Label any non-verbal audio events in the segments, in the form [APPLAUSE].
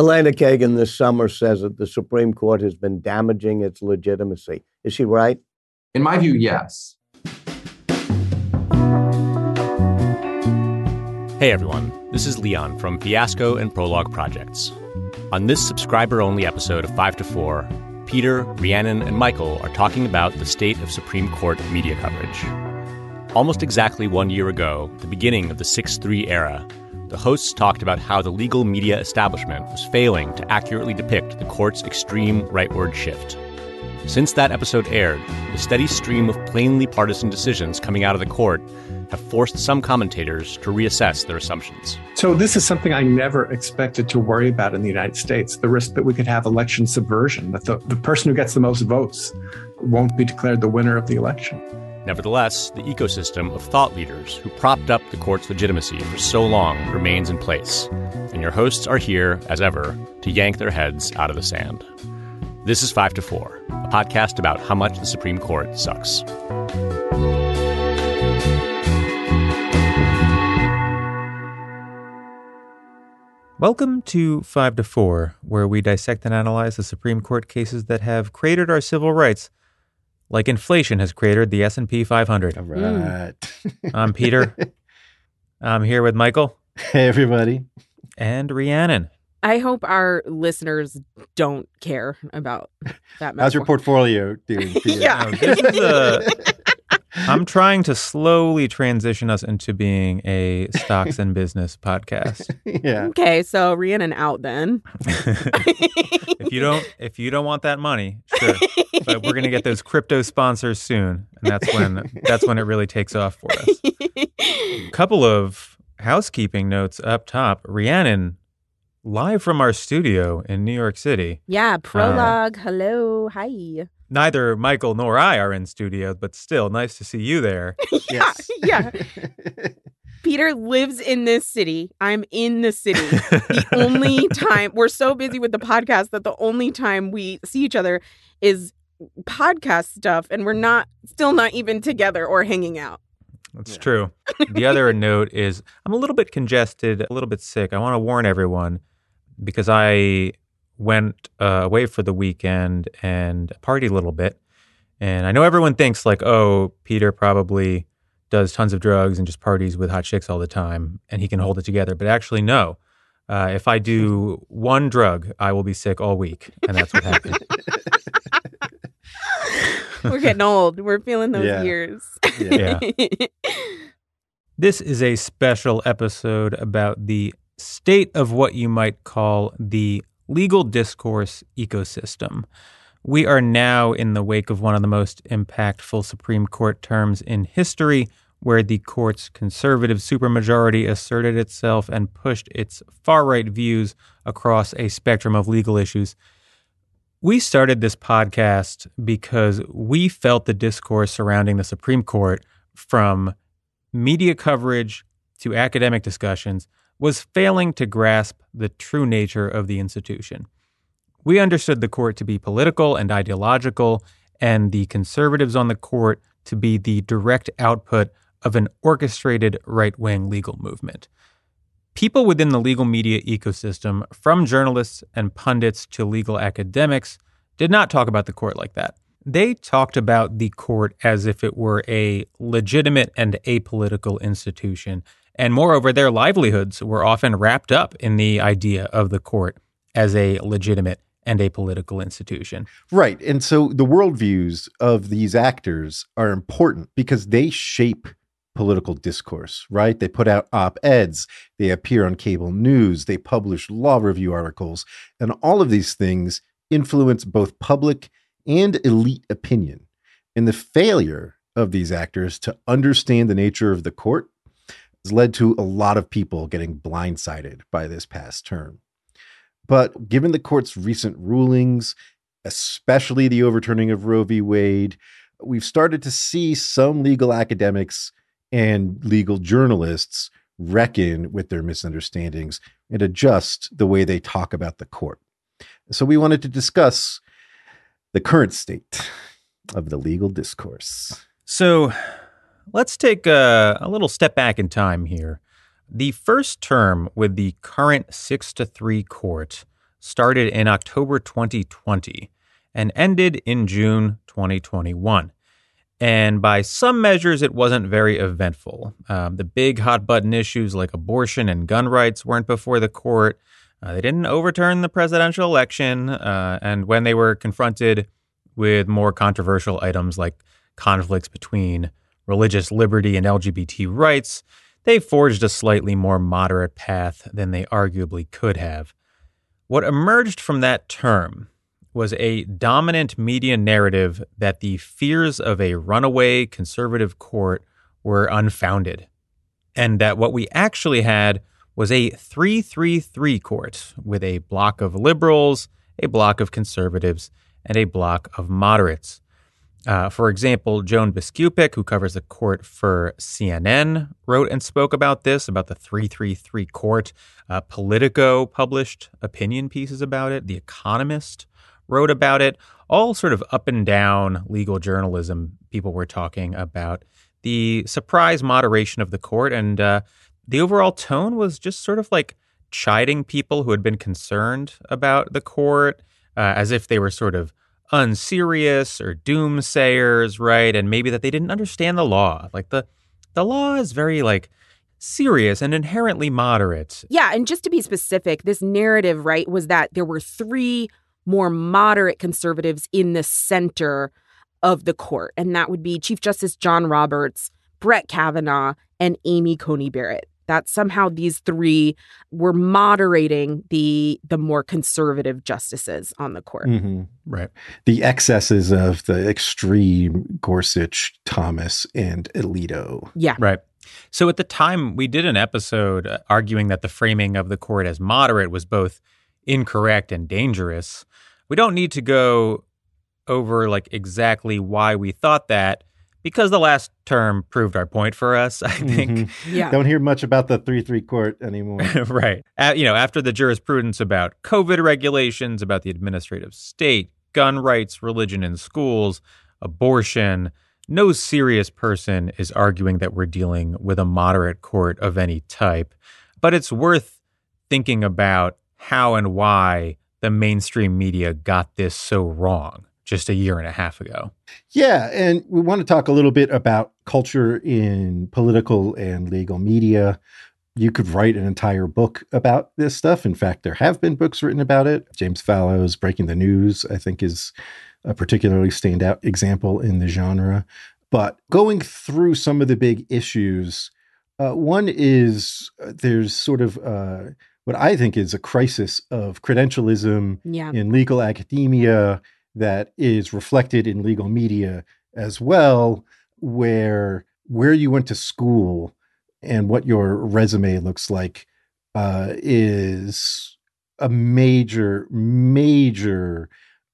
Elena Kagan this summer says that the Supreme Court has been damaging its legitimacy. Is she right? In my view, yes. Hey everyone, this is Leon from Fiasco and Prologue Projects. On this subscriber only episode of 5 to 4, Peter, Rhiannon, and Michael are talking about the state of Supreme Court media coverage. Almost exactly one year ago, the beginning of the 6 3 era, the hosts talked about how the legal media establishment was failing to accurately depict the court's extreme rightward shift. Since that episode aired, the steady stream of plainly partisan decisions coming out of the court have forced some commentators to reassess their assumptions. So, this is something I never expected to worry about in the United States the risk that we could have election subversion, that the, the person who gets the most votes won't be declared the winner of the election. Nevertheless, the ecosystem of thought leaders who propped up the court's legitimacy for so long remains in place, and your hosts are here, as ever, to yank their heads out of the sand. This is 5 to 4, a podcast about how much the Supreme Court sucks. Welcome to 5 to 4, where we dissect and analyze the Supreme Court cases that have created our civil rights, like inflation has created the S&P 500. All hmm. right. [LAUGHS] I'm Peter. I'm here with Michael hey, everybody. and Rhiannon. I hope our listeners don't care about that. How's your metaphor. portfolio doing? [LAUGHS] Peter? Yeah. Now, this is a, [LAUGHS] I'm trying to slowly transition us into being a stocks and business podcast. [LAUGHS] yeah. Okay, so Rhiannon out then. if you don't if you don't want that money, sure. But we're gonna get those crypto sponsors soon. And that's when that's when it really takes off for us. A [LAUGHS] couple of housekeeping notes up top. Rhiannon, live from our studio in New York City. yeah, uh, prologue. Hello, hi. Neither Michael nor I are in studio, but still nice to see you there. [LAUGHS] yeah, yeah. [LAUGHS] Peter lives in this city. I'm in the city. The only [LAUGHS] time we're so busy with the podcast that the only time we see each other is podcast stuff, and we're not still not even together or hanging out. That's Yeah. true. The other note is I'm a little bit congested, a little bit sick. I want to warn everyone because I went uh, away for the weekend and partied a little bit. And I know everyone thinks like, oh, Peter probably does tons of drugs and just parties with hot chicks all the time and he can hold it together. But actually, no. Uh, if I do one drug, I will be sick all week. And that's what happened. [LAUGHS] We're getting old. We're feeling those Yeah. years. Yeah. [LAUGHS] This is a special episode about the state of what you might call the legal discourse ecosystem. We are now in the wake of one of the most impactful Supreme Court terms in history, where the court's conservative supermajority asserted itself and pushed its far right views across a spectrum of legal issues. We started this podcast because we felt the discourse surrounding the Supreme Court from media coverage to academic discussions was failing to grasp the true nature of the institution. We understood the court to be political and ideological, and the conservatives on the court to be the direct output of an orchestrated right wing legal movement. People within the legal media ecosystem, from journalists and pundits to legal academics, did not talk about the court like that. They talked about the court as if it were a legitimate and apolitical institution. And moreover, their livelihoods were often wrapped up in the idea of the court as a legitimate and apolitical institution. Right. And so the worldviews of these actors are important because they shape political discourse, right? They put out op eds, they appear on cable news, they publish law review articles, and all of these things influence both public and elite opinion. And the failure of these actors to understand the nature of the court has led to a lot of people getting blindsided by this past term. But given the court's recent rulings, especially the overturning of Roe v. Wade, we've started to see some legal academics and legal journalists reckon with their misunderstandings and adjust the way they talk about the court. So we wanted to discuss the current state of the legal discourse. So let's take a, a little step back in time here. The first term with the current 6 to 3 court started in October 2020 and ended in June 2021. And by some measures, it wasn't very eventful. Um, the big hot button issues like abortion and gun rights weren't before the court. Uh, they didn't overturn the presidential election. Uh, and when they were confronted with more controversial items like conflicts between religious liberty and LGBT rights, they forged a slightly more moderate path than they arguably could have. What emerged from that term was a dominant media narrative that the fears of a runaway conservative court were unfounded, and that what we actually had was a 333 court with a block of liberals, a block of conservatives, and a block of moderates. Uh, for example, Joan Biskupic, who covers the court for CNN, wrote and spoke about this, about the 333 court. Uh, Politico published opinion pieces about it. The Economist wrote about it. All sort of up and down legal journalism, people were talking about the surprise moderation of the court. And uh, the overall tone was just sort of like chiding people who had been concerned about the court uh, as if they were sort of unserious or doomsayers, right? And maybe that they didn't understand the law. Like the the law is very like serious and inherently moderate. Yeah, and just to be specific, this narrative, right, was that there were three more moderate conservatives in the center of the court, and that would be Chief Justice John Roberts, Brett Kavanaugh, and Amy Coney Barrett that somehow these three were moderating the the more conservative justices on the court. Mm-hmm. Right. The excesses of the extreme Gorsuch, Thomas, and Alito. Yeah. Right. So at the time, we did an episode uh, arguing that the framing of the court as moderate was both incorrect and dangerous. We don't need to go over like exactly why we thought that because the last term proved our point for us, [LAUGHS] I think. Mhm. Yeah. Don't hear much about the 3 3 court anymore. [LAUGHS] right. Uh, you know, after the jurisprudence about COVID regulations, about the administrative state, gun rights, religion in schools, abortion, no serious person is arguing that we're dealing with a moderate court of any type. But it's worth thinking about how and why the mainstream media got this so wrong just a year and a half ago. Yeah, and we want to talk a little bit about culture in political and legal media. You could write an entire book about this stuff. In fact, there have been books written about it. James Fallows' Breaking the News, I think, is a particularly standout example in the genre. But going through some of the big issues, uh, one is uh, there's sort of uh, what I think is a crisis of credentialism Yeah. in legal academia that is reflected in legal media as well where where you went to school and what your resume looks like uh, is a major major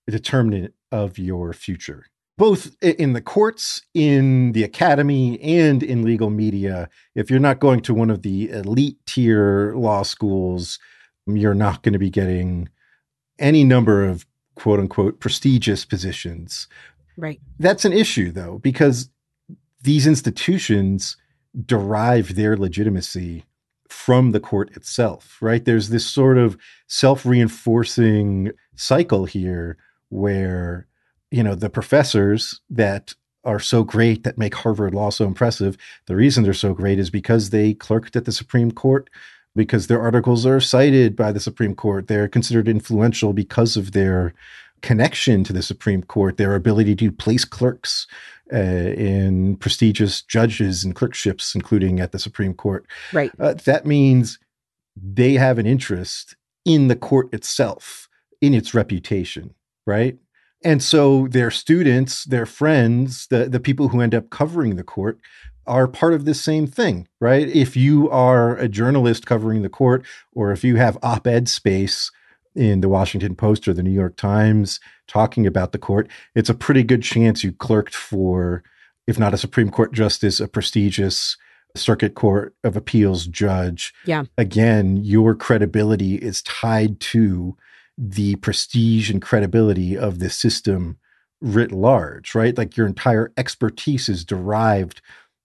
determinant of your future both in the courts in the academy and in legal media. If you're not going to one of the elite tier law schools you're not going to be getting any number of quote unquote prestigious positions. Right. That's an issue though, because these institutions derive their legitimacy from the court itself, right? There's this sort of self reinforcing cycle here where, you know, the professors that are so great that make Harvard law so impressive, the reason they're so great is because they clerked at the Supreme Court because their articles are cited by the Supreme Court. They're considered influential because of their connection to the Supreme Court, their ability to place clerks uh, in prestigious judges and clerkships, including at the Supreme Court. Right. Uh, that means they have an interest in the court itself, in its reputation, right? And so their students, their friends, the, the people who end up covering the court are part of this same thing, right? If you are a journalist covering the court, or if you have op ed space in the Washington Post or the New York Times talking about the court, it's a pretty good chance you clerked for, if not a Supreme Court justice, a prestigious circuit court of appeals judge. Yeah. Again, your credibility is tied to the prestige and credibility of the system writ large, right? Like your entire expertise is derived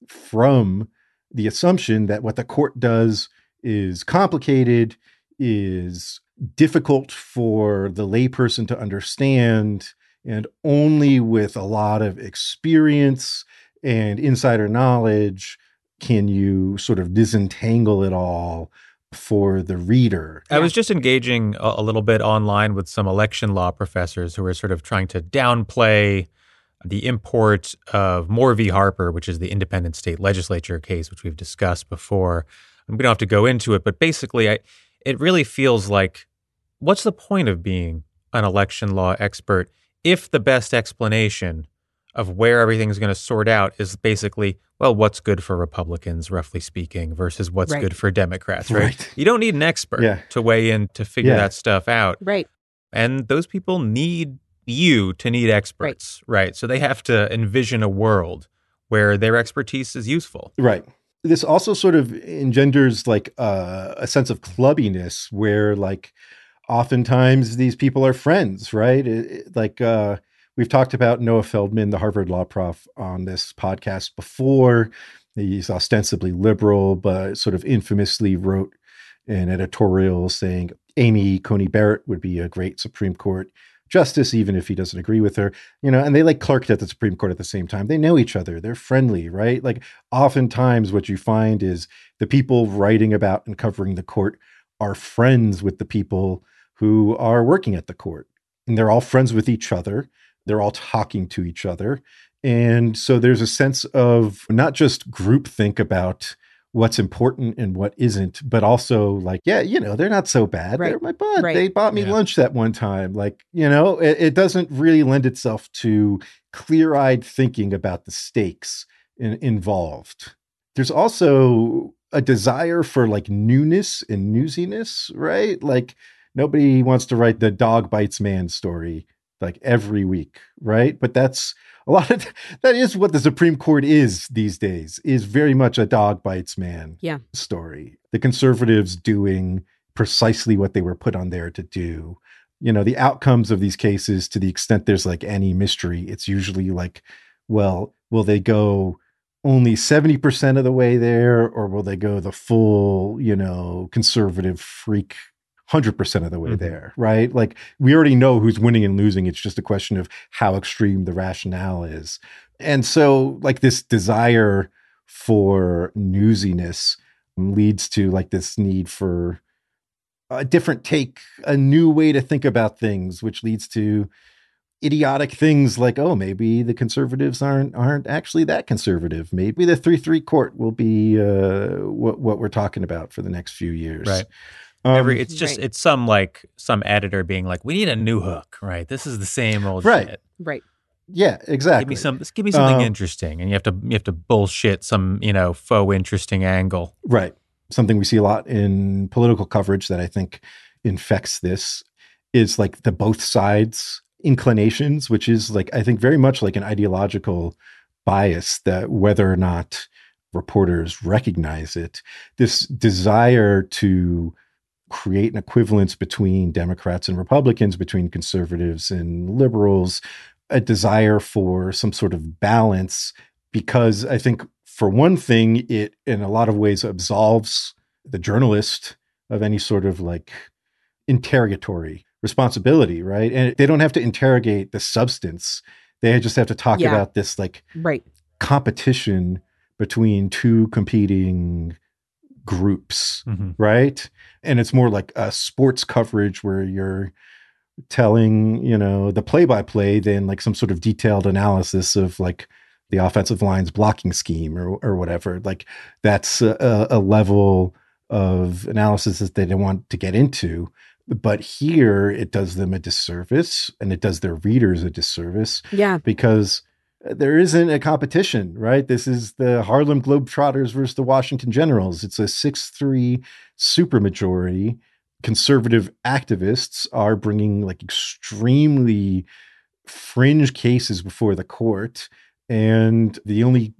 from the assumption that what the court does is complicated, is difficult for the layperson to understand, and only with a lot of experience and insider knowledge can you sort of disentangle it all for the reader. I was just engaging a, a little bit online with some election law professors who are sort of trying to downplay the import of Moore v. Harper, which is the independent state legislature case, which we've discussed before. We don't have to go into it, but basically, I, it really feels like what's the point of being an election law expert if the best explanation of where everything's going to sort out is basically, well, what's good for Republicans, roughly speaking, versus what's Right. good for Democrats, right? Right. You don't need an expert Yeah. to weigh in to figure Yeah. that stuff out. Right. And those people need you to need experts, right? So they have to envision a world where their expertise is useful. Right. This also sort of engenders like uh, a sense of clubbiness where like oftentimes these people are friends, right? It- it- like uh, we've talked about Noah Feldman, the Harvard law prof, on this podcast before. He's ostensibly liberal, but sort of infamously wrote an editorial saying Amy Coney Barrett would be a great Supreme Court justice, even if he doesn't agree with her. You know, and they like clerked at the Supreme Court at the same time. They know each other. They're friendly, right? Like oftentimes what you find is the people writing about and covering the court are friends with the people who are working at the court. And they're all friends with each other. They're all talking to each other. And so there's a sense of not just groupthink about what's important and what isn't, but also like, yeah, you know, they're not so bad. Right. They're my bud. Right. They bought me Yeah. lunch that one time. Like, you know, it, it doesn't really lend itself to clear eyed thinking about the stakes in, involved. There's also a desire for like newness and newsiness, right? Like, nobody wants to write the dog bites man story like every week, right? But that's a lot of that is what the Supreme Court is these days, is very much a dog bites man Yeah. story. The conservatives doing precisely what they were put on there to do. You know, the outcomes of these cases, to the extent there's like any mystery, it's usually like, well, will they go only 70% of the way there, or will they go the full, you know, conservative freak 100% of the way Mhm. there, right? Like we already know who's winning and losing. It's just a question of how extreme the rationale is. And so, like, this desire for newsiness leads to like this need for a different take, a new way to think about things, which leads to idiotic things like, oh, maybe the conservatives aren't aren't actually that conservative. Maybe the three three court will be uh, what what we're talking about for the next few years. Right. Um, Every it's just Right. it's some like some editor being like, we need a new hook, right? This is the same old Right. shit. Right. yeah, exactly. Give me some give me something Um, interesting, and you have to you have to bullshit some you know faux interesting angle. Right. Something we see a lot in political coverage that I think infects this is like the both sides inclinations, which is like, I think very much like an ideological bias that whether or not reporters recognize it, this desire to create an equivalence between Democrats and Republicans, between conservatives and liberals, a desire for some sort of balance, because I think for one thing, it in a lot of ways absolves the journalist of any sort of like interrogatory responsibility, right? And they don't have to interrogate the substance. They just have to talk Yeah. about this like Right. competition between two competing groups, Mhm. right? And it's more like a sports coverage where you're telling, you know, the play by play than like some sort of detailed analysis of like the offensive line's blocking scheme or, or whatever. Like that's a, a level of analysis that they don't want to get into. But here it does them a disservice and it does their readers a disservice Yeah. because there isn't a competition, right? This is the Harlem Globetrotters versus the Washington Generals. It's a 6 3 supermajority. Conservative activists are bringing like extremely fringe cases before the court. And the only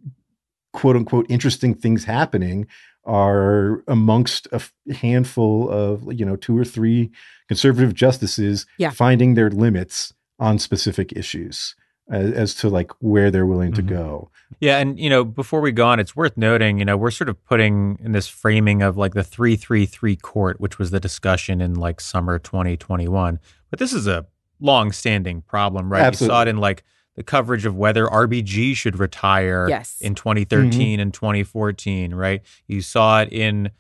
quote unquote interesting things happening are amongst a handful of, you know, two or three conservative justices Yeah. finding their limits on specific issues. As, as to like where they're willing to Mhm. go. Yeah, and you know, before we go on, it's worth noting, you know, we're sort of putting in this framing of like the 333 court, which was the discussion in like summer 2021. But this is a long-standing problem, right? Absolutely. You saw it in like the coverage of whether RBG should retire Yes. in 2013 and 2014, right? You saw it in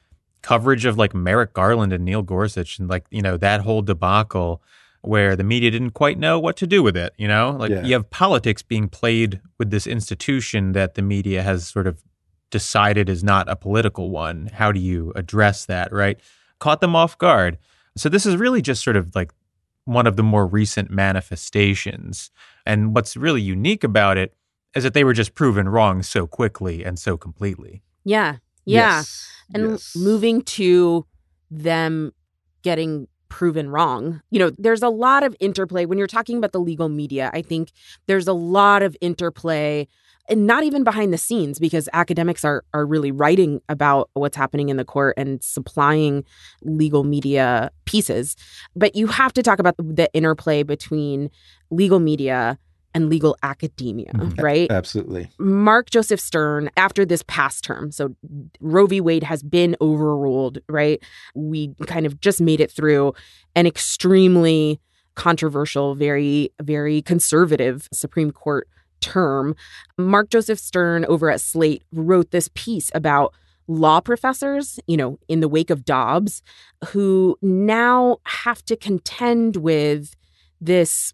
coverage of like Merrick Garland and Neil Gorsuch and like, you know, that whole debacle where the media didn't quite know what to do with it, you know? Like Yeah. you have politics being played with this institution that the media has sort of decided is not a political one. How do you address that, right? Caught them off guard. So this is really just sort of like one of the more recent manifestations. And what's really unique about it is that they were just proven wrong so quickly and so completely. Yeah. Yeah. Yes. and Yes. moving to them getting proven wrong. You know, there's a lot of interplay when you're talking about the legal media. I think there's a lot of interplay and not even behind the scenes because academics are are really writing about what's happening in the court and supplying legal media pieces. But you have to talk about the interplay between legal media and legal academia, Mhm. right? Absolutely. Mark Joseph Stern, after this past term, so Roe v. Wade has been overruled, right? We kind of just made it through an extremely controversial, very, very conservative Supreme Court term. Mark Joseph Stern over at Slate wrote this piece about law professors, you know, in the wake of Dobbs, who now have to contend with this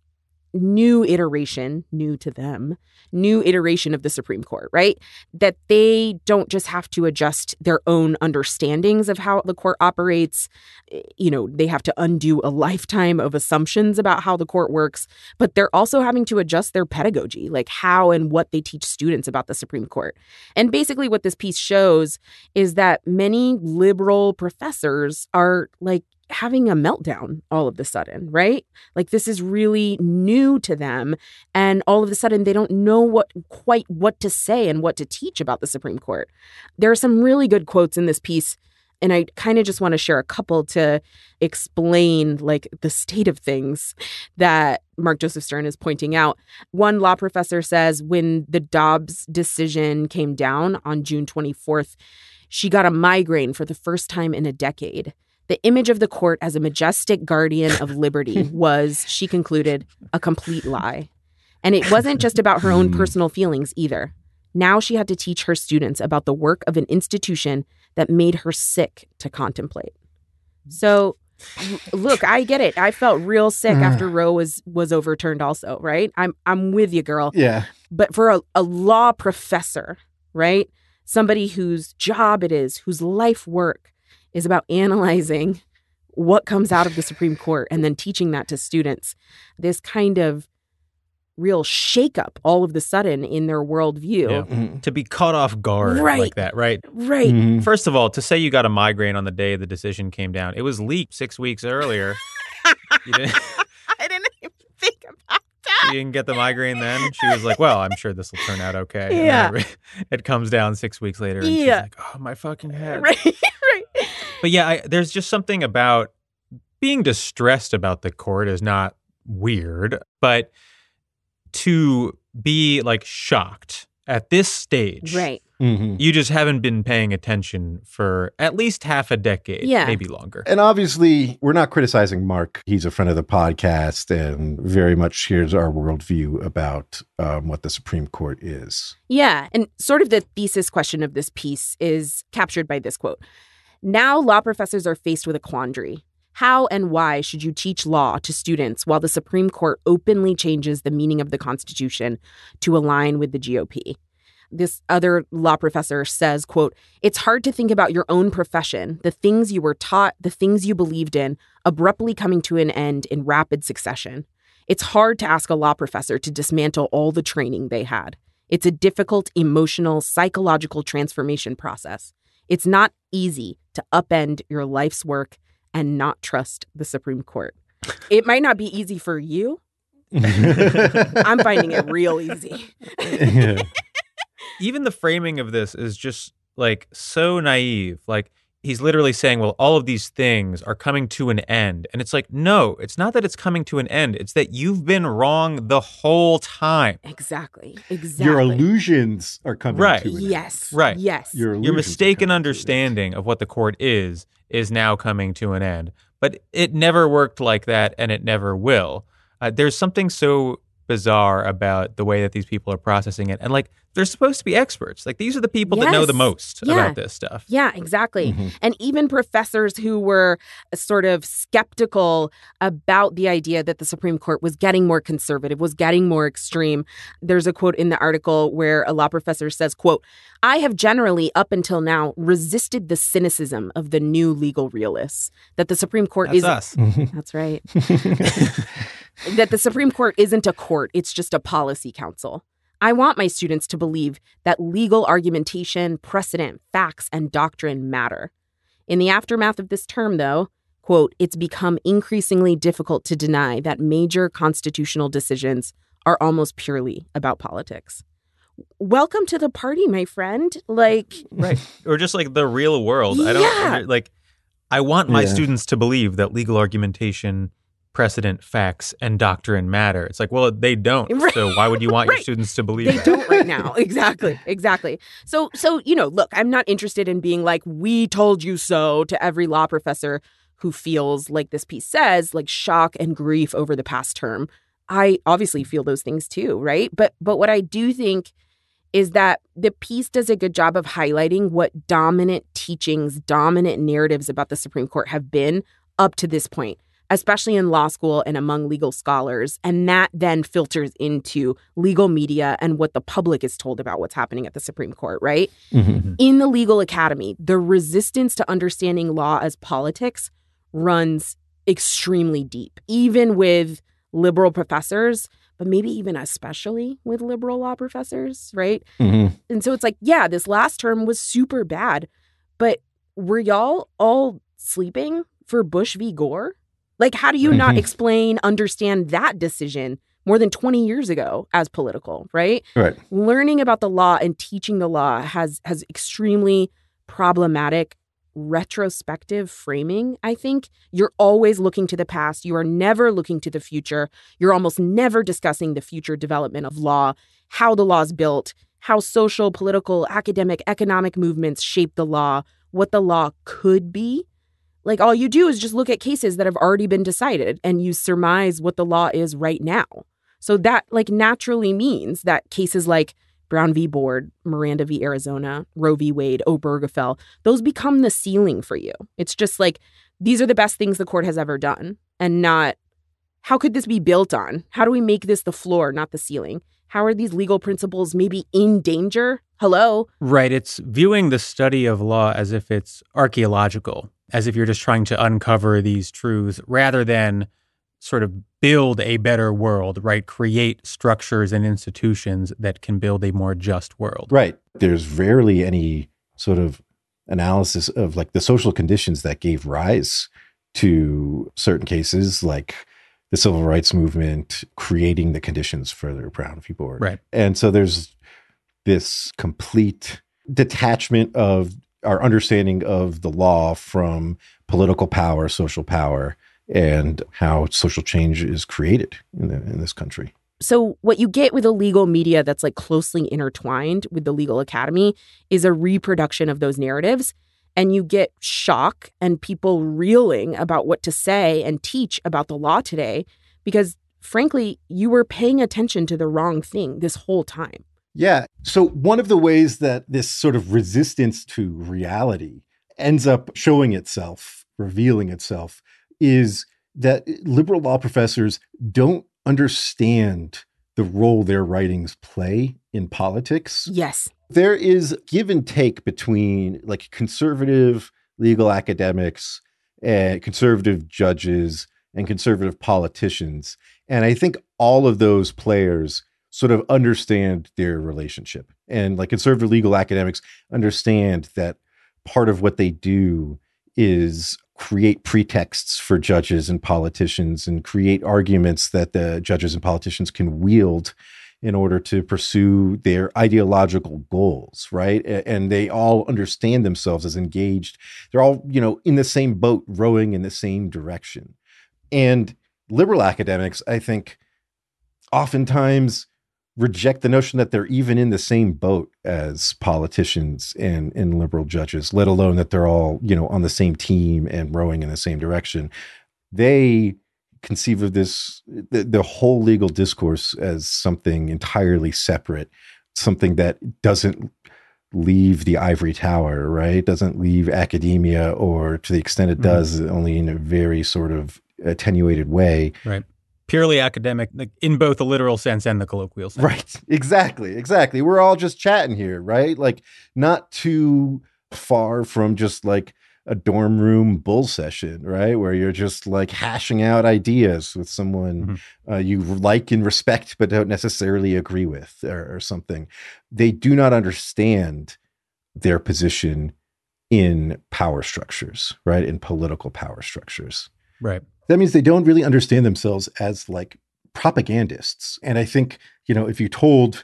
new iteration, new to them, new iteration of the Supreme Court, right? That they don't just have to adjust their own understandings of how the court operates. Eh, You know, they have to undo a lifetime of assumptions about how the court works, but they're also having to adjust their pedagogy, like how and what they teach students about the Supreme Court. And basically, what this piece shows is that many liberal professors are like, having a meltdown all of the sudden, right? Like this is really new to them and all of a sudden they don't know what quite what to say and what to teach about the Supreme Court. There are some really good quotes in this piece and I kind of just want to share a couple to explain like the state of things that Mark Joseph Stern is pointing out. One law professor says when the Dobbs decision came down on June 24th, she got a migraine for the first time in a decade. The image of the court as a majestic guardian of liberty [LAUGHS] was, she concluded, a complete lie. And it wasn't just about her own Hmm. personal feelings either. Now she had to teach her students about the work of an institution that made her sick to contemplate. So, look, I get it. I felt real sick after Roe was was overturned. Also, right? I'm I'm with you, girl Yeah. but for a, a law professor, right? Somebody whose job it is, whose life work is about analyzing what comes out of the Supreme Court and then teaching that to students. This kind of real shakeup all of the sudden in their worldview. Yeah. Mhm. To be caught off guard Right. like that, right? Right. Mhm. First of all, to say you got a migraine on the day the decision came down, it was leaked six weeks earlier. you, didn't, [LAUGHS] I didn't even think about that. you didn't get the migraine then? She was like, well, I'm sure this will turn out okay. And then Yeah. it, it comes down six weeks later and Yeah. she's like, oh, my fucking head. Right. [LAUGHS] right. But yeah, I, there's just something about being distressed about the court is not weird, but to be like shocked at this stage, Right. Mhm. You just haven't been paying attention for at least half a decade, Yeah. maybe longer. And obviously, we're not criticizing Mark. He's a friend of the podcast and very much shares our worldview about um, what the Supreme Court is. Yeah. And sort of the thesis question of this piece is captured by this quote. Now, law professors are faced with a quandary. How and why should you teach law to students while the Supreme Court openly changes the meaning of the Constitution to align with the GOP? This other law professor says, quote, It's hard to think about your own profession, the things you were taught, the things you believed in, abruptly coming to an end in rapid succession. It's hard to ask a law professor to dismantle all the training they had. It's a difficult, emotional, psychological transformation process. It's not easy to upend your life's work and not trust the Supreme Court. It might not be easy for you. [LAUGHS] I'm finding it real easy. Yeah. [LAUGHS] Even the framing of this is just like so naive. Like he's literally saying, well, all of these things are coming to an end. And it's like, no, it's not that it's coming to an end. It's that you've been wrong the whole time. Exactly. Exactly. Your illusions are coming Right. to an end. Yes. Right. Yes. Your, Your mistaken coming to an end. understanding of what the court is is now coming to an end. But it never worked like that, and it never will. Uh, there's something so bizarre about the way that these people are processing it. And like, they're supposed to be experts. Like, these are the people that know the most Yeah. about this stuff. Yeah, exactly. Mhm. And even professors who were sort of skeptical about the idea that the Supreme Court was getting more conservative, was getting more extreme. There's a quote in the article where a law professor says, quote, I have generally up until now resisted the cynicism of the new legal realists that the Supreme Court That's is us. That's right. [LAUGHS] [LAUGHS] that the Supreme Court isn't a court, it's just a policy council. I want my students to believe that legal argumentation, precedent, facts, and doctrine matter. In the aftermath of this term, though, quote, it's become increasingly difficult to deny that major constitutional decisions are almost purely about politics. Welcome to the party, my friend. Like, right or just like the real world i don't Yeah. like i want my Yeah. students to believe that legal argumentation precedent facts and doctrine matter. It's like well they don't. [LAUGHS] Right. so why would you want your students to believe they that? don't right now. [LAUGHS] Exactly exactly. So so you know look i'm not interested in being like we told you so to every law professor who feels like this piece says like shock and grief over the past term. I obviously feel those things too right? But but what i do think is that the piece does a good job of highlighting what dominant teachings dominant narratives about the supreme court have been up to this point especially in law school and among legal scholars. And that then filters into legal media and what the public is told about what's happening at the Supreme Court, right? Mhm. In the legal academy, the resistance to understanding law as politics runs extremely deep, even with liberal professors, but maybe even especially with liberal law professors, right? Mhm. And so it's like, yeah, this last term was super bad, but were y'all all sleeping for Bush v. Gore? Like, how do you not Mhm. explain, understand that decision more than 20 years ago as political, right? Right. Learning about the law and teaching the law has has extremely problematic retrospective framing, I think. You're always looking to the past. You are never looking to the future. You're almost never discussing the future development of law, how the law is built, how social, political, academic, economic movements shape the law, what the law could be. Like all you do is just look at cases that have already been decided and you surmise what the law is right now. So that like naturally means that cases like Brown v. Board, Miranda v. Arizona, Roe v. Wade, Obergefell, those become the ceiling for you. It's just like these are the best things the court has ever done and not how could this be built on? How do we make this the floor, not the ceiling? How are these legal principles maybe in danger? Hello? Right. It's viewing the study of law as if it's archaeological, as if you're just trying to uncover these truths rather than sort of build a better world, right? Create structures and institutions that can build a more just world. Right. There's rarely any sort of analysis of like the social conditions that gave rise to certain cases, like the civil rights movement creating the conditions for the Brown people. Right. And so there's this complete detachment of our understanding of the law from political power, social power, and how social change is created in, the, in this country. So, what you get with a legal media that's like closely intertwined with the legal academy is a reproduction of those narratives. And you get shock and people reeling about what to say and teach about the law today because, frankly, you were paying attention to the wrong thing this whole time. Yeah. So, one of the ways that this sort of resistance to reality ends up showing itself, revealing itself, is that liberal law professors don't understand the role their writings play in politics. Yes. There is give and take between like conservative legal academics and conservative judges and conservative politicians. And I think all of those players sort of understand their relationship. And like conservative legal academics understand that part of what they do is create pretexts for judges and politicians and create arguments that the judges and politicians can wield in order to pursue their ideological goals, right? And they all understand themselves as engaged. They're all, you know, in the same boat, rowing in the same direction. And liberal academics, I think, oftentimes reject the notion that they're even in the same boat as politicians and, and liberal judges, let alone that they're all, you know, on the same team and rowing in the same direction. They conceive of this the, the whole legal discourse as something entirely separate, something that doesn't leave the ivory tower, right? Doesn't leave academia, or to the extent it Mhm. does, only in a very sort of attenuated way. Right. Purely academic, in both the literal sense and the colloquial sense. Right. Exactly. Exactly. We're all just chatting here, right? Like not too far from just like a dorm room bull session, right? Where you're just like hashing out ideas with someone uh, you like and respect, but don't necessarily agree with or, or something. They do not understand their position in power structures, right? In political power structures Right. that means they don't really understand themselves as like propagandists. And I think, you know, if you told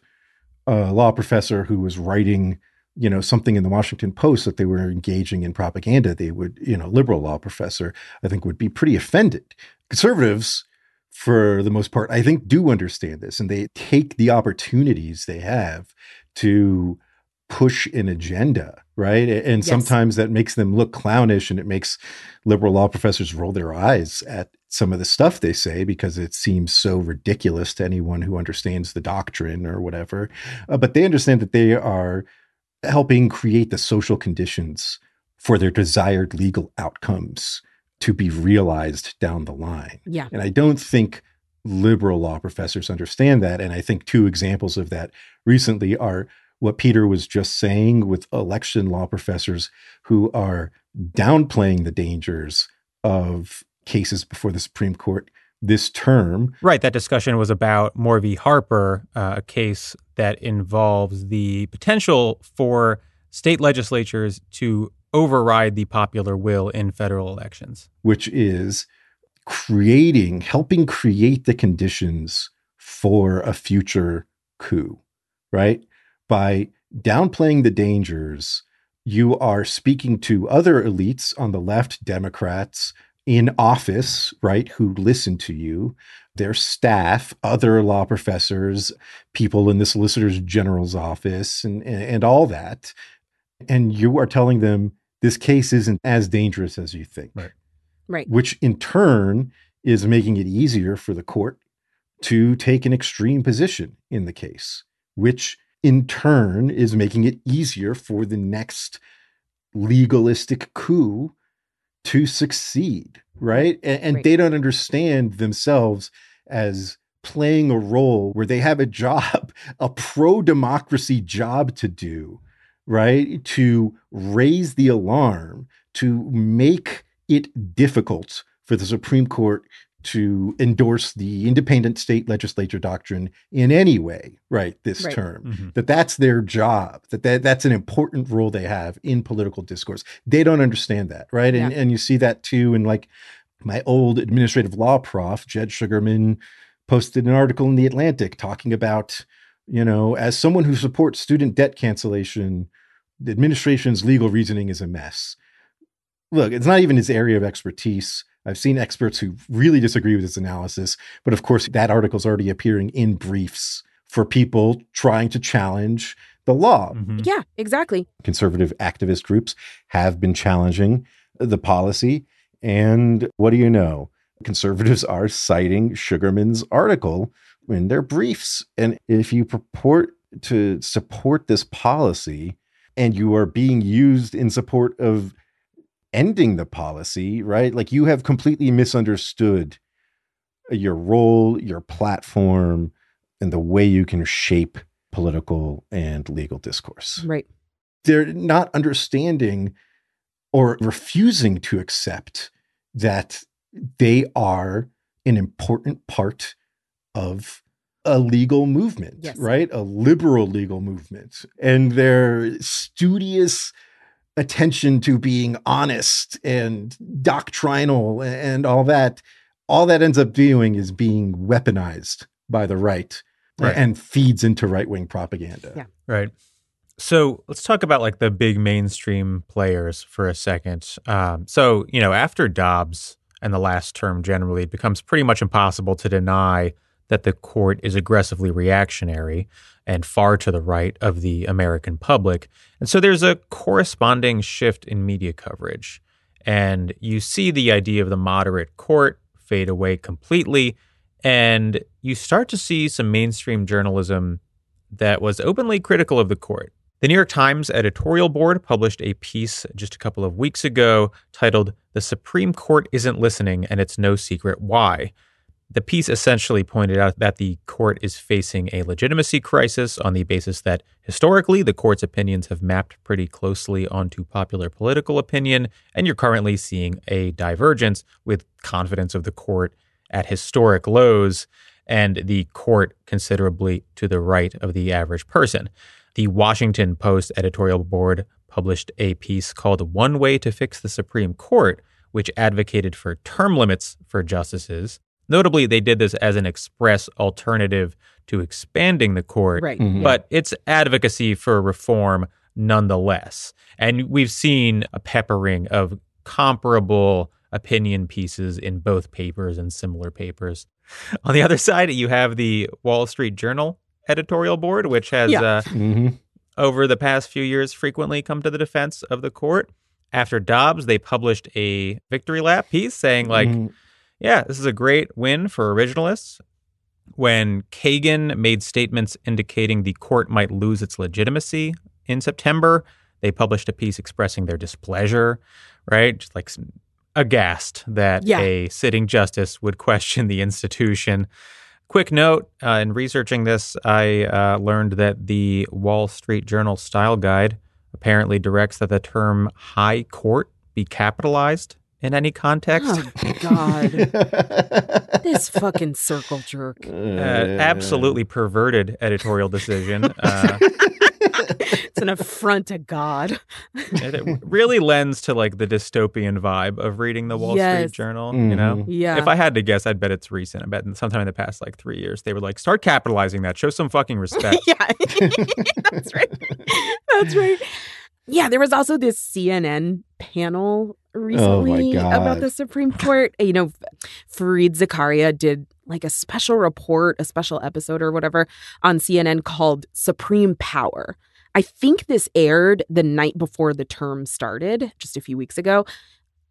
a law professor who was writing, you know, something in the Washington Post that they were engaging in propaganda, they would, you know, liberal law professor, I think would be pretty offended. Conservatives, for the most part, I think do understand this and they take the opportunities they have to push an agenda, right? And Yes. sometimes that makes them look clownish and it makes liberal law professors roll their eyes at some of the stuff they say because it seems so ridiculous to anyone who understands the doctrine or whatever. Uh, but they understand that they are helping create the social conditions for their desired legal outcomes to be realized down the line. Yeah. And I don't think liberal law professors understand that. And I think two examples of that recently are what Peter was just saying with election law professors who are downplaying the dangers of cases before the Supreme Court this term. Right. That discussion was about Moore v. Harper, uh, a case that involves the potential for state legislatures to override the popular will in federal elections. which is creating, helping create the conditions for a future coup, right? By downplaying the dangers, you are speaking to other elites on the left, Democrats in office, right, who listen to you, their staff, other law professors, people in the Solicitor General's office, and, and all that. And you are telling them this case isn't as dangerous as you think Right. Right. which in turn is making it easier for the court to take an extreme position in the case, which in turn is making it easier for the next legalistic coup to succeed, right? And, and Right. they don't understand themselves as playing a role where they have a job, [LAUGHS] a pro democracy job to do, right? To raise the alarm, to make it difficult for the Supreme Court to endorse the independent state legislature doctrine in any way, right? This Right. term mm-hmm. that that's their job that, that that's an important role they have in political discourse they don't understand that right and, Yeah. and you see that too in like my old administrative law prof jed Shugerman posted an article in the atlantic talking about you know as someone who supports student debt cancellation the administration's legal reasoning is a mess look it's not even his area of expertise i've seen experts who really disagree with this analysis but of course that article is already appearing in briefs for people trying to challenge the law. Mhm. Yeah, exactly. Conservative activist groups have been challenging the policy. And what do you know? Conservatives [LAUGHS] are citing Shugerman's article in their briefs. And if you purport to support this policy and you are being used in support of ending the policy, right? Like you have completely misunderstood your role, your platform, and the way you can shape political and legal discourse. Right. They're not understanding or refusing to accept that they are an important part of a legal movement, Yes. right? A liberal legal movement. And their studious attention to being honest and doctrinal and all that, all that ends up doing is being weaponized by the right Right. and feeds into right wing propaganda. Yeah. Right. So let's talk about like the big mainstream players for a second. Um, so, you know, after Dobbs and the last term generally, it becomes pretty much impossible to deny that the court is aggressively reactionary and far to the right of the American public. And so there's a corresponding shift in media coverage. And you see the idea of the moderate court fade away completely. And you start to see some mainstream journalism that was openly critical of the court. The New York Times editorial board published a piece just a couple of weeks ago titled The Supreme Court Isn't Listening and It's No Secret Why. The piece essentially pointed out that the court is facing a legitimacy crisis on the basis that historically the court's opinions have mapped pretty closely onto popular political opinion, and you're currently seeing a divergence with confidence of the court at historic lows and the court considerably to the right of the average person. The Washington Post editorial board published a piece called One Way to Fix the Supreme Court, which advocated for term limits for justices. Notably, they did this as an express alternative to expanding the court, Right. Mhm. but it's advocacy for reform nonetheless. And we've seen a peppering of comparable opinion pieces in both papers and similar papers. On the other side, you have the Wall Street Journal editorial board, which has Yeah. uh, Mhm. over the past few years frequently come to the defense of the court. After Dobbs, they published a victory lap piece saying, like, Mhm. Yeah, this is a great win for originalists. When Kagan made statements indicating the court might lose its legitimacy in September, they published a piece expressing their displeasure, right? Just like aghast that Yeah. a sitting justice would question the institution. Quick note uh, in researching this, I uh, learned that the Wall Street Journal style guide apparently directs that the term high court be capitalized in any context. Oh God, [LAUGHS] this fucking circle jerk. Uh, absolutely perverted editorial decision. Uh, It's an affront to God. [LAUGHS] it, it really lends to like the dystopian vibe of reading the Wall Yes. Street Journal. You know. Yeah. if I had to guess, I'd bet it's recent. I bet sometime in the past like three years, they were like, start capitalizing that. Show some fucking respect. [LAUGHS] yeah, that's right. That's right. Yeah, there was also this CNN panel Oh recently about the Supreme Court. You know, Fareed Zakaria did like a special report, a special episode or whatever on CNN called Supreme Power. I think this aired the night before the term started, just a few weeks ago.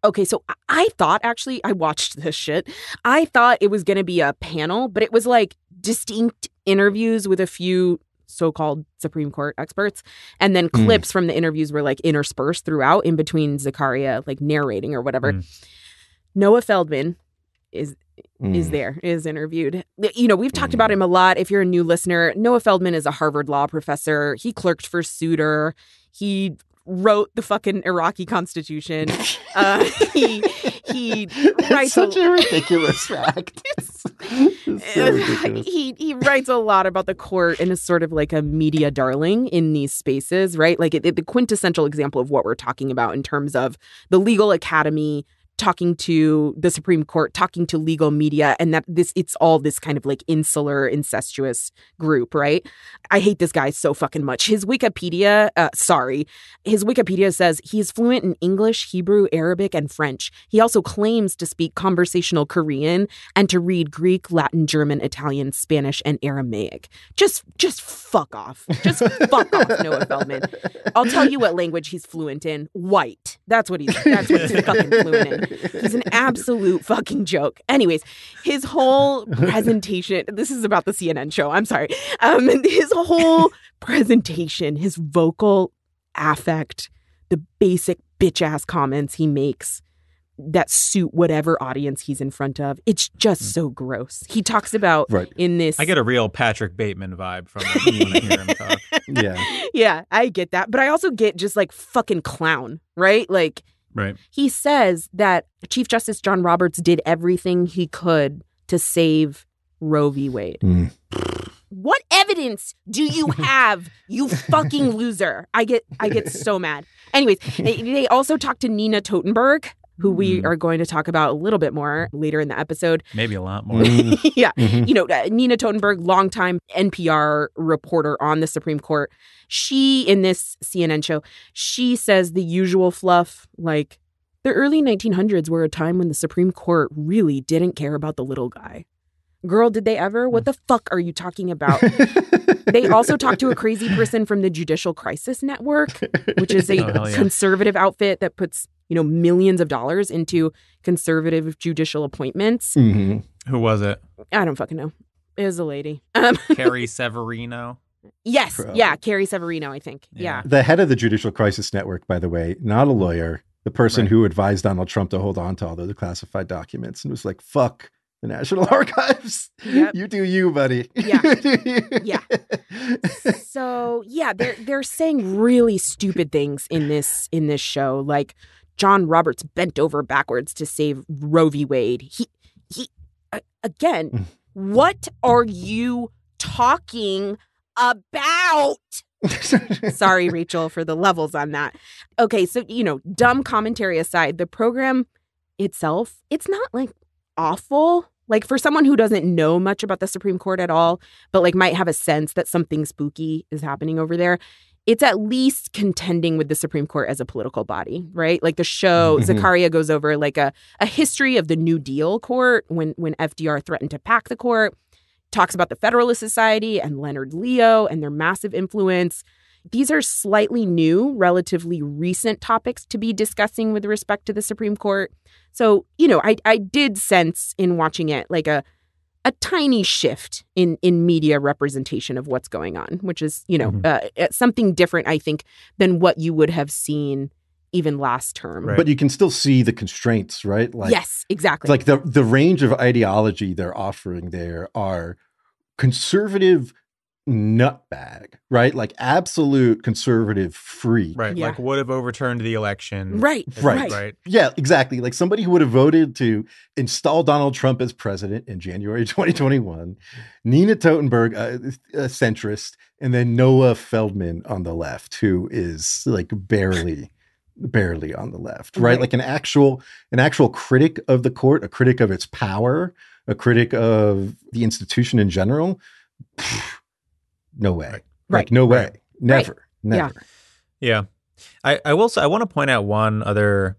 Okay, so I- I thought actually, I watched [LAUGHS] this shit. I thought it was going to be a panel, but it was like distinct interviews with a few so-called Supreme Court experts, and then Mm. clips from the interviews were like interspersed throughout in between Zakaria like narrating or whatever. Mm. Noah Feldman is is Mm. there is interviewed. You know, we've talked about him a lot. If you're a new listener, Noah Feldman is a Harvard law professor. He clerked for Souter. He wrote the fucking Iraqi constitution. Uh, he he [LAUGHS] It's writes such a, a ridiculous [LAUGHS] fact. It's, [LAUGHS] it's so ridiculous. he he writes a lot about the court and is sort of like a media darling in these spaces, right? Like it, it- the quintessential example of what we're talking about in terms of the legal academy talking to the Supreme Court, talking to legal media, and that this it's all this kind of like insular, incestuous group, right? I hate this guy so fucking much. His Wikipedia, uh, sorry, his Wikipedia says he is fluent in English, Hebrew, Arabic, and French. He also claims to speak conversational Korean and to read Greek, Latin, German, Italian, Spanish, and Aramaic. Just, just fuck off. Just fuck off, [LAUGHS] Noah Feldman. I'll tell you what language he's fluent in. White. That's what he's. That's what he's fucking fluent in. He's an absolute fucking joke. Anyways, his whole presentation. This is about the CNN show. I'm sorry. Um, his whole presentation, his vocal affect, the basic bitch ass comments he makes that suit whatever audience he's in front of. It's just so gross. He talks about Right. in this. I get a real Patrick Bateman vibe from him when I hear him talk. [LAUGHS] Yeah. yeah, I get that, but I also get just like fucking clown, right? Like Right. he says that Chief Justice John Roberts did everything he could to save Roe v. Wade. Mm. What evidence do you [LAUGHS] have, you fucking loser? I get I get so mad. Anyways, they, they also talked to Nina Totenberg, who we Mm. are going to talk about a little bit more later in the episode. Maybe a lot more. Mm, [LAUGHS] yeah. mhm. You know, uh, Nina Totenberg, longtime NPR reporter on the Supreme Court, she, in this CNN show, she says the usual fluff like, the early 1900s were a time when the Supreme Court really didn't care about the little guy. Girl, did they ever? What the fuck are you talking about? [LAUGHS] They also talked to a crazy person from the Judicial Crisis Network, which is a [LAUGHS] Oh, yeah. conservative outfit that puts, you know, millions of dollars into conservative judicial appointments. Mhm. Who was it? I don't fucking know. It was a lady. Um, [LAUGHS] Carrie Severino. Yes, Probably. yeah, Carrie Severino, I think. Yeah. Yeah. The head of the Judicial Crisis Network, by the way, not a lawyer, the person Right. who advised Donald Trump to hold on to all those classified documents and was like, fuck the National [LAUGHS] Archives. Yep. You do you, buddy. Yeah. You. [LAUGHS] Yeah. so yeah, they're they're saying really stupid things in this in this show, like John Roberts bent over backwards to save Roe v. Wade. He he uh, again. what are you talking about? [LAUGHS] Sorry, Rachel, for the levels on that. Okay, so you know, dumb commentary aside, the program itself, it's not like awful. Like for someone who doesn't know much about the Supreme Court at all, but like might have a sense that something spooky is happening over there, it's at least contending with the Supreme Court as a political body, right? Like the show, Mhm. Zakaria goes over like a, a history of the New Deal court when when FDR threatened to pack the court, talks about the Federalist Society and Leonard Leo and their massive influence. These are slightly new, relatively recent topics to be discussing with respect to the Supreme Court. So, you know, I I did sense in watching it like a a tiny shift in in media representation of what's going on, which is, you know, Mhm. uh, uh, something different I think than what you would have seen even last term. Right. But you can still see the constraints, right? Like, yes, exactly. like the the range of ideology they're offering there are conservative nutbag, right? Like absolute conservative freak. Right. Yeah. Like would have overturned the election. right, Right. Right. Yeah, exactly. Like somebody who would have voted to install Donald Trump as president in January [LAUGHS] 2021, Nina Totenberg, uh, a, a centrist, and then Noah Feldman on the left, who is like barely, barely on the left, right? Right. Like an actual, an actual critic of the court, a critic of its power, a critic of the institution in general. Pfft, no way. Right. Like Right. no way. Right. Never. Yeah. Never. Yeah. I, I will say I want to point out one other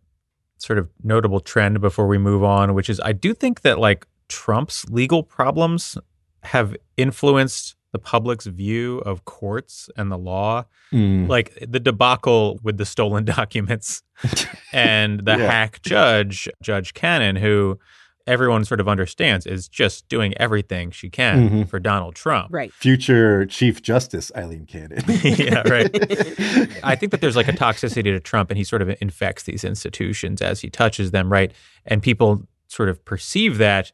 sort of notable trend before we move on, which is I do think that like Trump's legal problems have influenced the public's view of courts and the law. Mm. Like the debacle with the stolen [LAUGHS] documents [LAUGHS] and the Yeah. hack judge, Judge Cannon, who everyone sort of understands is just doing everything she can Mhm. for Donald Trump. right. Future Chief Justice Aileen Cannon. [LAUGHS] yeah, right. I think that there's like a toxicity to Trump, and he sort of infects these institutions as he touches them, right? And people sort of perceive that.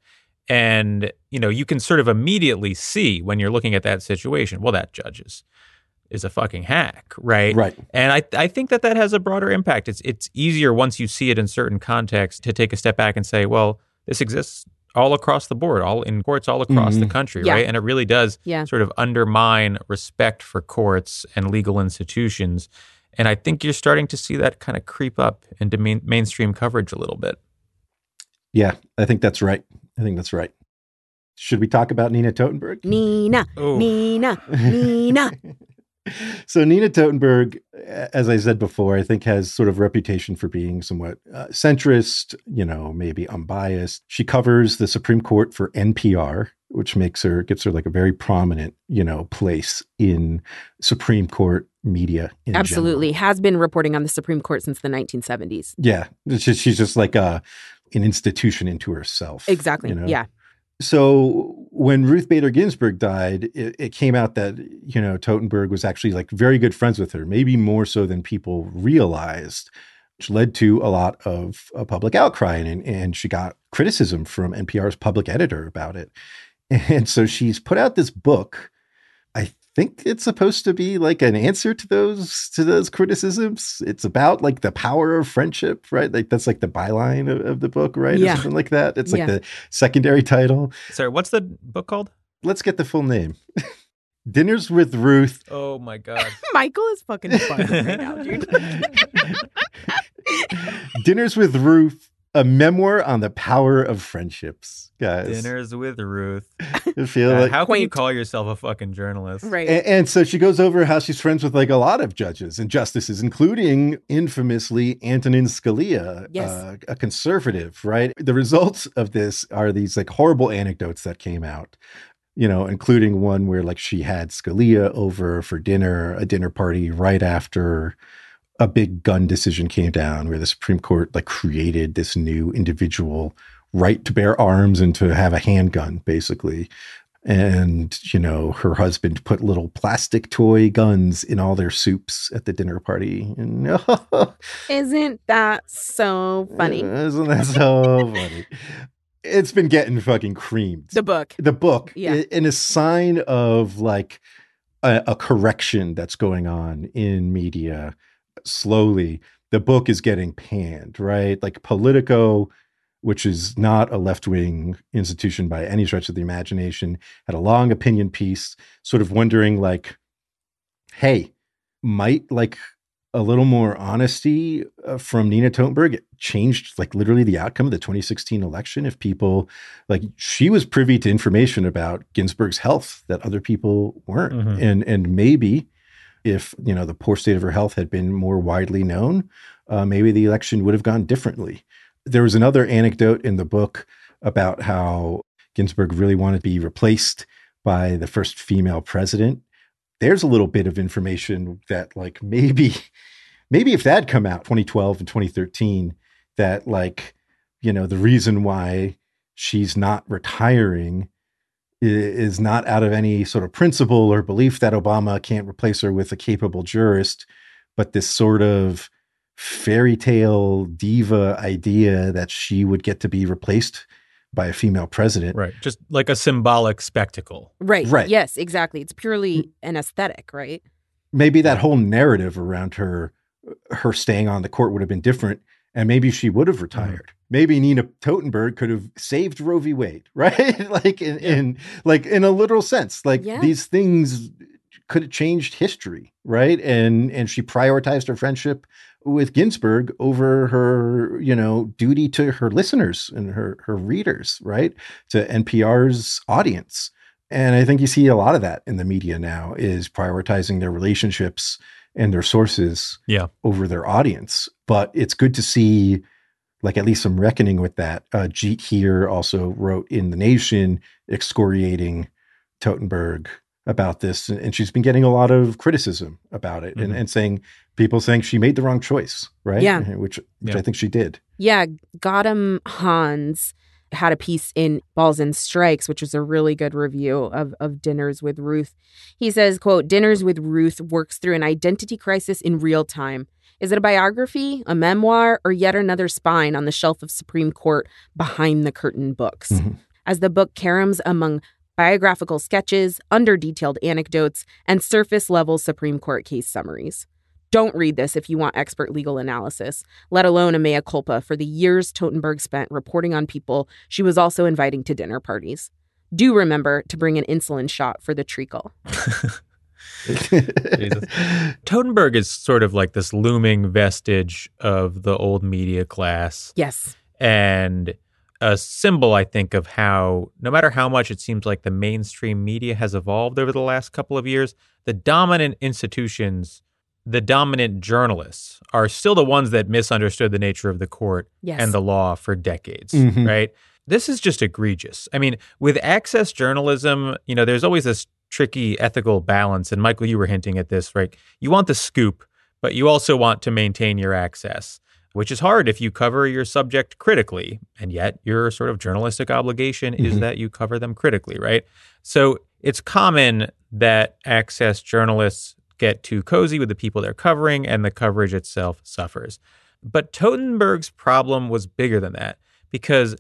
And, you know, you can sort of immediately see when you're looking at that situation, well, that judge is, is a fucking hack, right? right. And I, I think that that has a broader impact. It's, it's easier once you see it in certain contexts to take a step back and say, well, this exists all across the board, all in courts all across the Mhm. country, Yeah. right? And it really does Yeah. sort of undermine respect for courts and legal institutions. And I think you're starting to see that kind of creep up into main, mainstream coverage a little bit. Yeah, I think that's right. I think that's right. Should we talk about Nina Totenberg? Nina, Oh, Nina, [LAUGHS] Nina. so Nina Totenberg, as I said before, I think has sort of reputation for being somewhat uh, centrist, you know, maybe unbiased. She covers the Supreme Court for NPR, which makes her gives her like a very prominent, you know, place in Supreme Court media. In Absolutely. general. Has been reporting on the Supreme Court since the 1970s. Yeah, she's just like a an institution into herself. Exactly. you know? Yeah. So when Ruth Bader Ginsburg died, it, it came out that you know Totenberg was actually like very good friends with her, maybe more so than people realized, which led to a lot of uh, public outcry, and and she got criticism from NPR's public editor about it, [LAUGHS] and so she's put out this book. I think it's supposed to be like an answer to those to those criticisms. It's about like the power of friendship, right? Like that's like the byline of, of the book, right? Yeah. Or something like that. It's like Yeah. the secondary title sorry, what's the book called? let's get the full name. [LAUGHS] Dinners with Ruth. Oh my God. [LAUGHS] Michael is fucking [LAUGHS] funny right now, dude. Dinners with Ruth a memoir on the power of friendships, guys. Dinners with Ruth. [LAUGHS] [LAUGHS] I feel like how can you call yourself a fucking journalist? Right. And, and so she goes over how she's friends with like a lot of judges and justices, including infamously Antonin Scalia, Yes. uh, a conservative, right? The results of this are these like horrible anecdotes that came out, you know, including one where like she had Scalia over for dinner, a dinner party right after a big gun decision came down where the Supreme Court like created this new individual right to bear arms and to have a handgun, basically and you know her husband put little plastic toy guns in all their soups at the dinner party and [LAUGHS] Isn't that so funny? isn't that so funny it's been getting fucking creamed The book. the book Yeah. in a sign of like a, a correction that's going on in media slowly the book is getting panned right like politico which is not a left-wing institution by any stretch of the imagination had a long opinion piece sort of wondering like hey might like a little more honesty uh, from Nina Totenberg changed like literally the outcome of the 2016 election if people like she was privy to information about Ginsburg's health that other people weren't Mhm. and and maybe if you know the poor state of her health had been more widely known uh, maybe the election would have gone differently. There was another anecdote in the book about how Ginsburg really wanted to be replaced by the first female president. There's a little bit of information that like [LAUGHS] maybe maybe if that come out 2012 and 2013 that like you know the reason why she's not retiring is not out of any sort of principle or belief that Obama can't replace her with a capable jurist but this sort of fairy tale diva idea that she would get to be replaced by a female president Right. Just like a symbolic spectacle. Right. Right. Yes, exactly. It's purely an aesthetic, right? maybe that whole narrative around her her staying on the court would have been different and maybe she would have retired maybe nina totenberg could have saved roe v wade [LAUGHS] right like in, in like in a literal sense like Yeah. these things could have changed history right and and she prioritized her friendship with ginsburg over her you know duty to her listeners and her her readers right to npr's audience and I think you see a lot of that in the media now is prioritizing their relationships and their sources Yeah. over their audience. But it's good to see like at least some reckoning with that. Uh, Jeet Heer also wrote in the Nation excoriating Totenberg about this, and, and she's been getting a lot of criticism about it, and, Mhm. and saying people saying she made the wrong choice, right? Yeah. which which Yeah. I think she did. Yeah, Gautam Hans had a piece in Balls and Strikes, which was a really good review of, of Dinners with Ruth. He says, quote, Dinners with Ruth works through an identity crisis in real time. Is it a biography, a memoir, or yet another spine on the shelf of Supreme Court behind the curtain books? Mhm. As the book caroms among biographical sketches, under detailed anecdotes, and surface level Supreme Court case summaries. Don't read this if you want expert legal analysis let alone a mea culpa for the years Totenberg spent reporting on people she was also inviting to dinner parties. Do remember to bring an insulin shot for the treacle. [LAUGHS] [LAUGHS] Totenberg is sort of like this looming vestige of the old media class Yes. and a symbol, I think, of how no matter how much it seems like the mainstream media has evolved over the last couple of years, the dominant institutions, the dominant journalists are still the ones that misunderstood the nature of the court Yes. and the law for decades, Mhm. right? This is just egregious. I mean, with access journalism, you know, there's always this tricky ethical balance. And Michael, you were hinting at this, right? You want the scoop, but you also want to maintain your access, which is hard if you cover your subject critically. And yet, your sort of journalistic obligation is Mhm. that you cover them critically, right? So it's common that access journalists get too cozy with the people they're covering and the coverage itself suffers. But Totenberg's problem was bigger than that because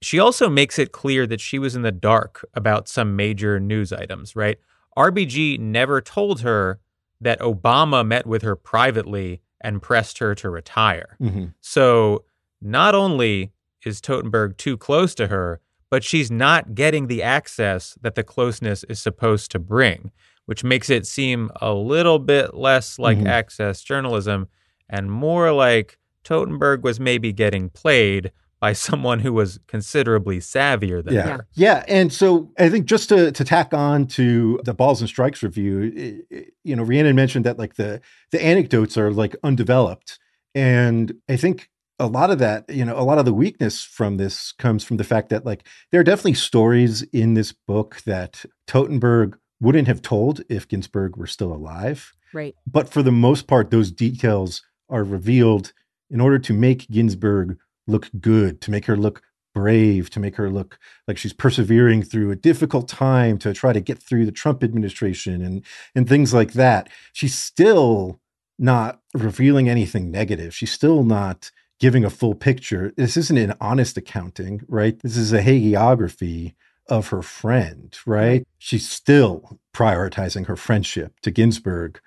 she also makes it clear that she was in the dark about some major news items, right? RBG never told her that Obama met with her privately and pressed her to retire. Mhm. So not only is Totenberg too close to her, but she's not getting the access that the closeness is supposed to bring, which makes it seem a little bit less like Mhm. access journalism and more like Totenberg was maybe getting played by [LAUGHS] someone who was considerably savvier than Yeah. her. Yeah. And so I think just to, to tack on to the balls and strikes review, i- i- you know, Rhiannon mentioned that like the, the anecdotes are like undeveloped. And I think a lot of that, you know, a lot of the weakness from this comes from the fact that like there are definitely stories in this book that Totenberg wouldn't have told if Ginsburg were still alive. Right. But for the most part, those details are revealed in order to make Ginsburg look good, to make her look brave, to make her look like she's persevering through a difficult time to try to get through the Trump administration and and things like that. She's still not revealing anything negative. She's still not giving a full picture. This isn't an honest accounting, right? This is a hagiography of her friend, right? She's still prioritizing her friendship to Ginsburg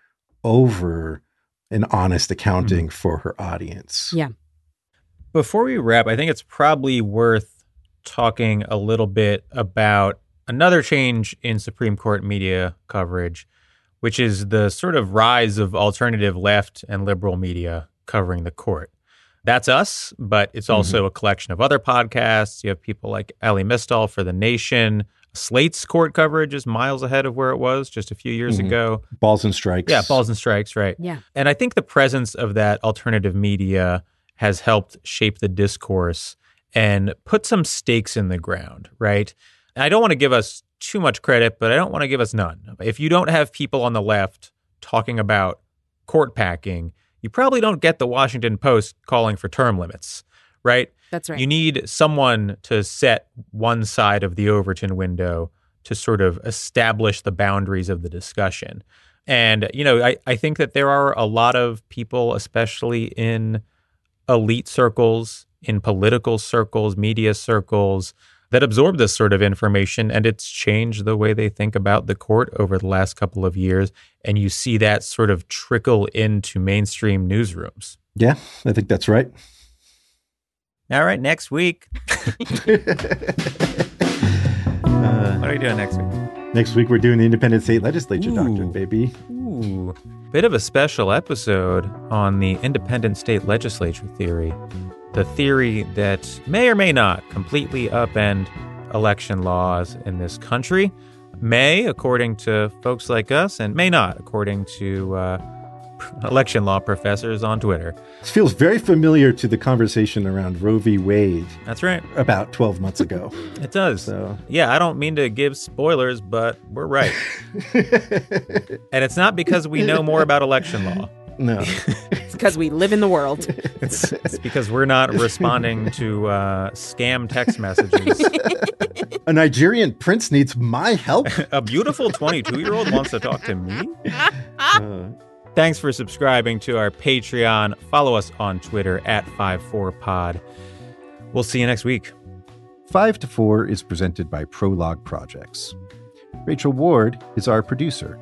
over an honest mm-hmm. accounting for her audience. Yeah. Before we wrap, I think it's probably worth talking a little bit about another change in Supreme Court media coverage, which is the sort of rise of alternative left and liberal media covering the court. That's us, but it's also a collection of other podcasts. You have people like Elie Mystal for The Nation. Slate's court coverage is miles ahead of where it was just a few years Mhm. ago. Balls and strikes. Yeah, balls and strikes, right. Yeah. And I think the presence of that alternative media has helped shape the discourse and put some stakes in the ground, right? And I don't want to give us too much credit, but I don't want to give us none. If you don't have people on the left talking about court packing, you probably don't get the Washington Post calling for term limits, right? That's right. You need someone to set one side of the Overton window to sort of establish the boundaries of the discussion. And, you know, I, I think that there are a lot of people, especially in elite circles, in political circles, media circles, that absorb this sort of information and it's changed the way they think about the court over the last couple of years. And you see that sort of trickle into mainstream newsrooms. Yeah, I think that's right. All right, next week. Uh, [LAUGHS] What are we doing next week? next week, we're doing the independent state legislature Ooh. doctrine, baby. Ooh, bit of a special episode on the independent state legislature theory. The theory that may or may not completely upend election laws in this country. May, according to folks like us, and may not, according to uh, [LAUGHS] election law professors on Twitter. This feels very familiar to the conversation around Roe v. Wade That's right. about 12 months ago. It does. So, Yeah, I don't mean to give spoilers, but we're right. [LAUGHS] and it's not because we know more about election law. no. [LAUGHS] It's because we live in the world. [LAUGHS] It's, it's because we're not [LAUGHS] responding to uh, scam text messages. [LAUGHS] A Nigerian prince needs my help. A beautiful 22 year old wants to talk to me. Uh, Thanks for subscribing to our Patreon. Follow us on Twitter at 54pod. We'll see you next week. 5 to 4 is presented by Prologue Projects. Rachel Ward is our producer.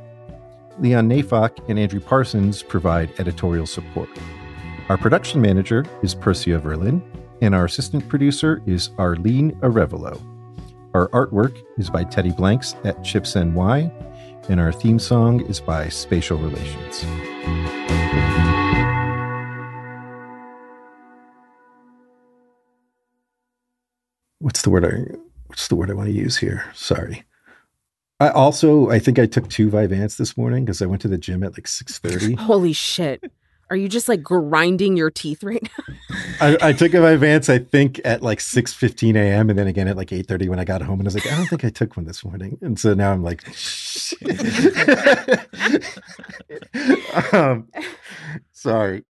Leon Neyfakh and Andrew Parsons provide editorial support. Our production manager is Persia Verlin, and our assistant producer is Arlene Arevalo. Our artwork is by Teddy Blanks at Chips NY, and our theme song is by Spatial Relations. What's the word I what's the word I want to use here? Sorry. I also I think I took two Vyvanse this morning because I went to the gym at like six thirty. [LAUGHS] Holy shit. Are you just like grinding your teeth right now? I, I took a Vyvanse I think at like six fifteen a.m. and then again at like eight thirty when I got home and I was like I don't think I took one this morning and so now I'm like [LAUGHS] um, sorry.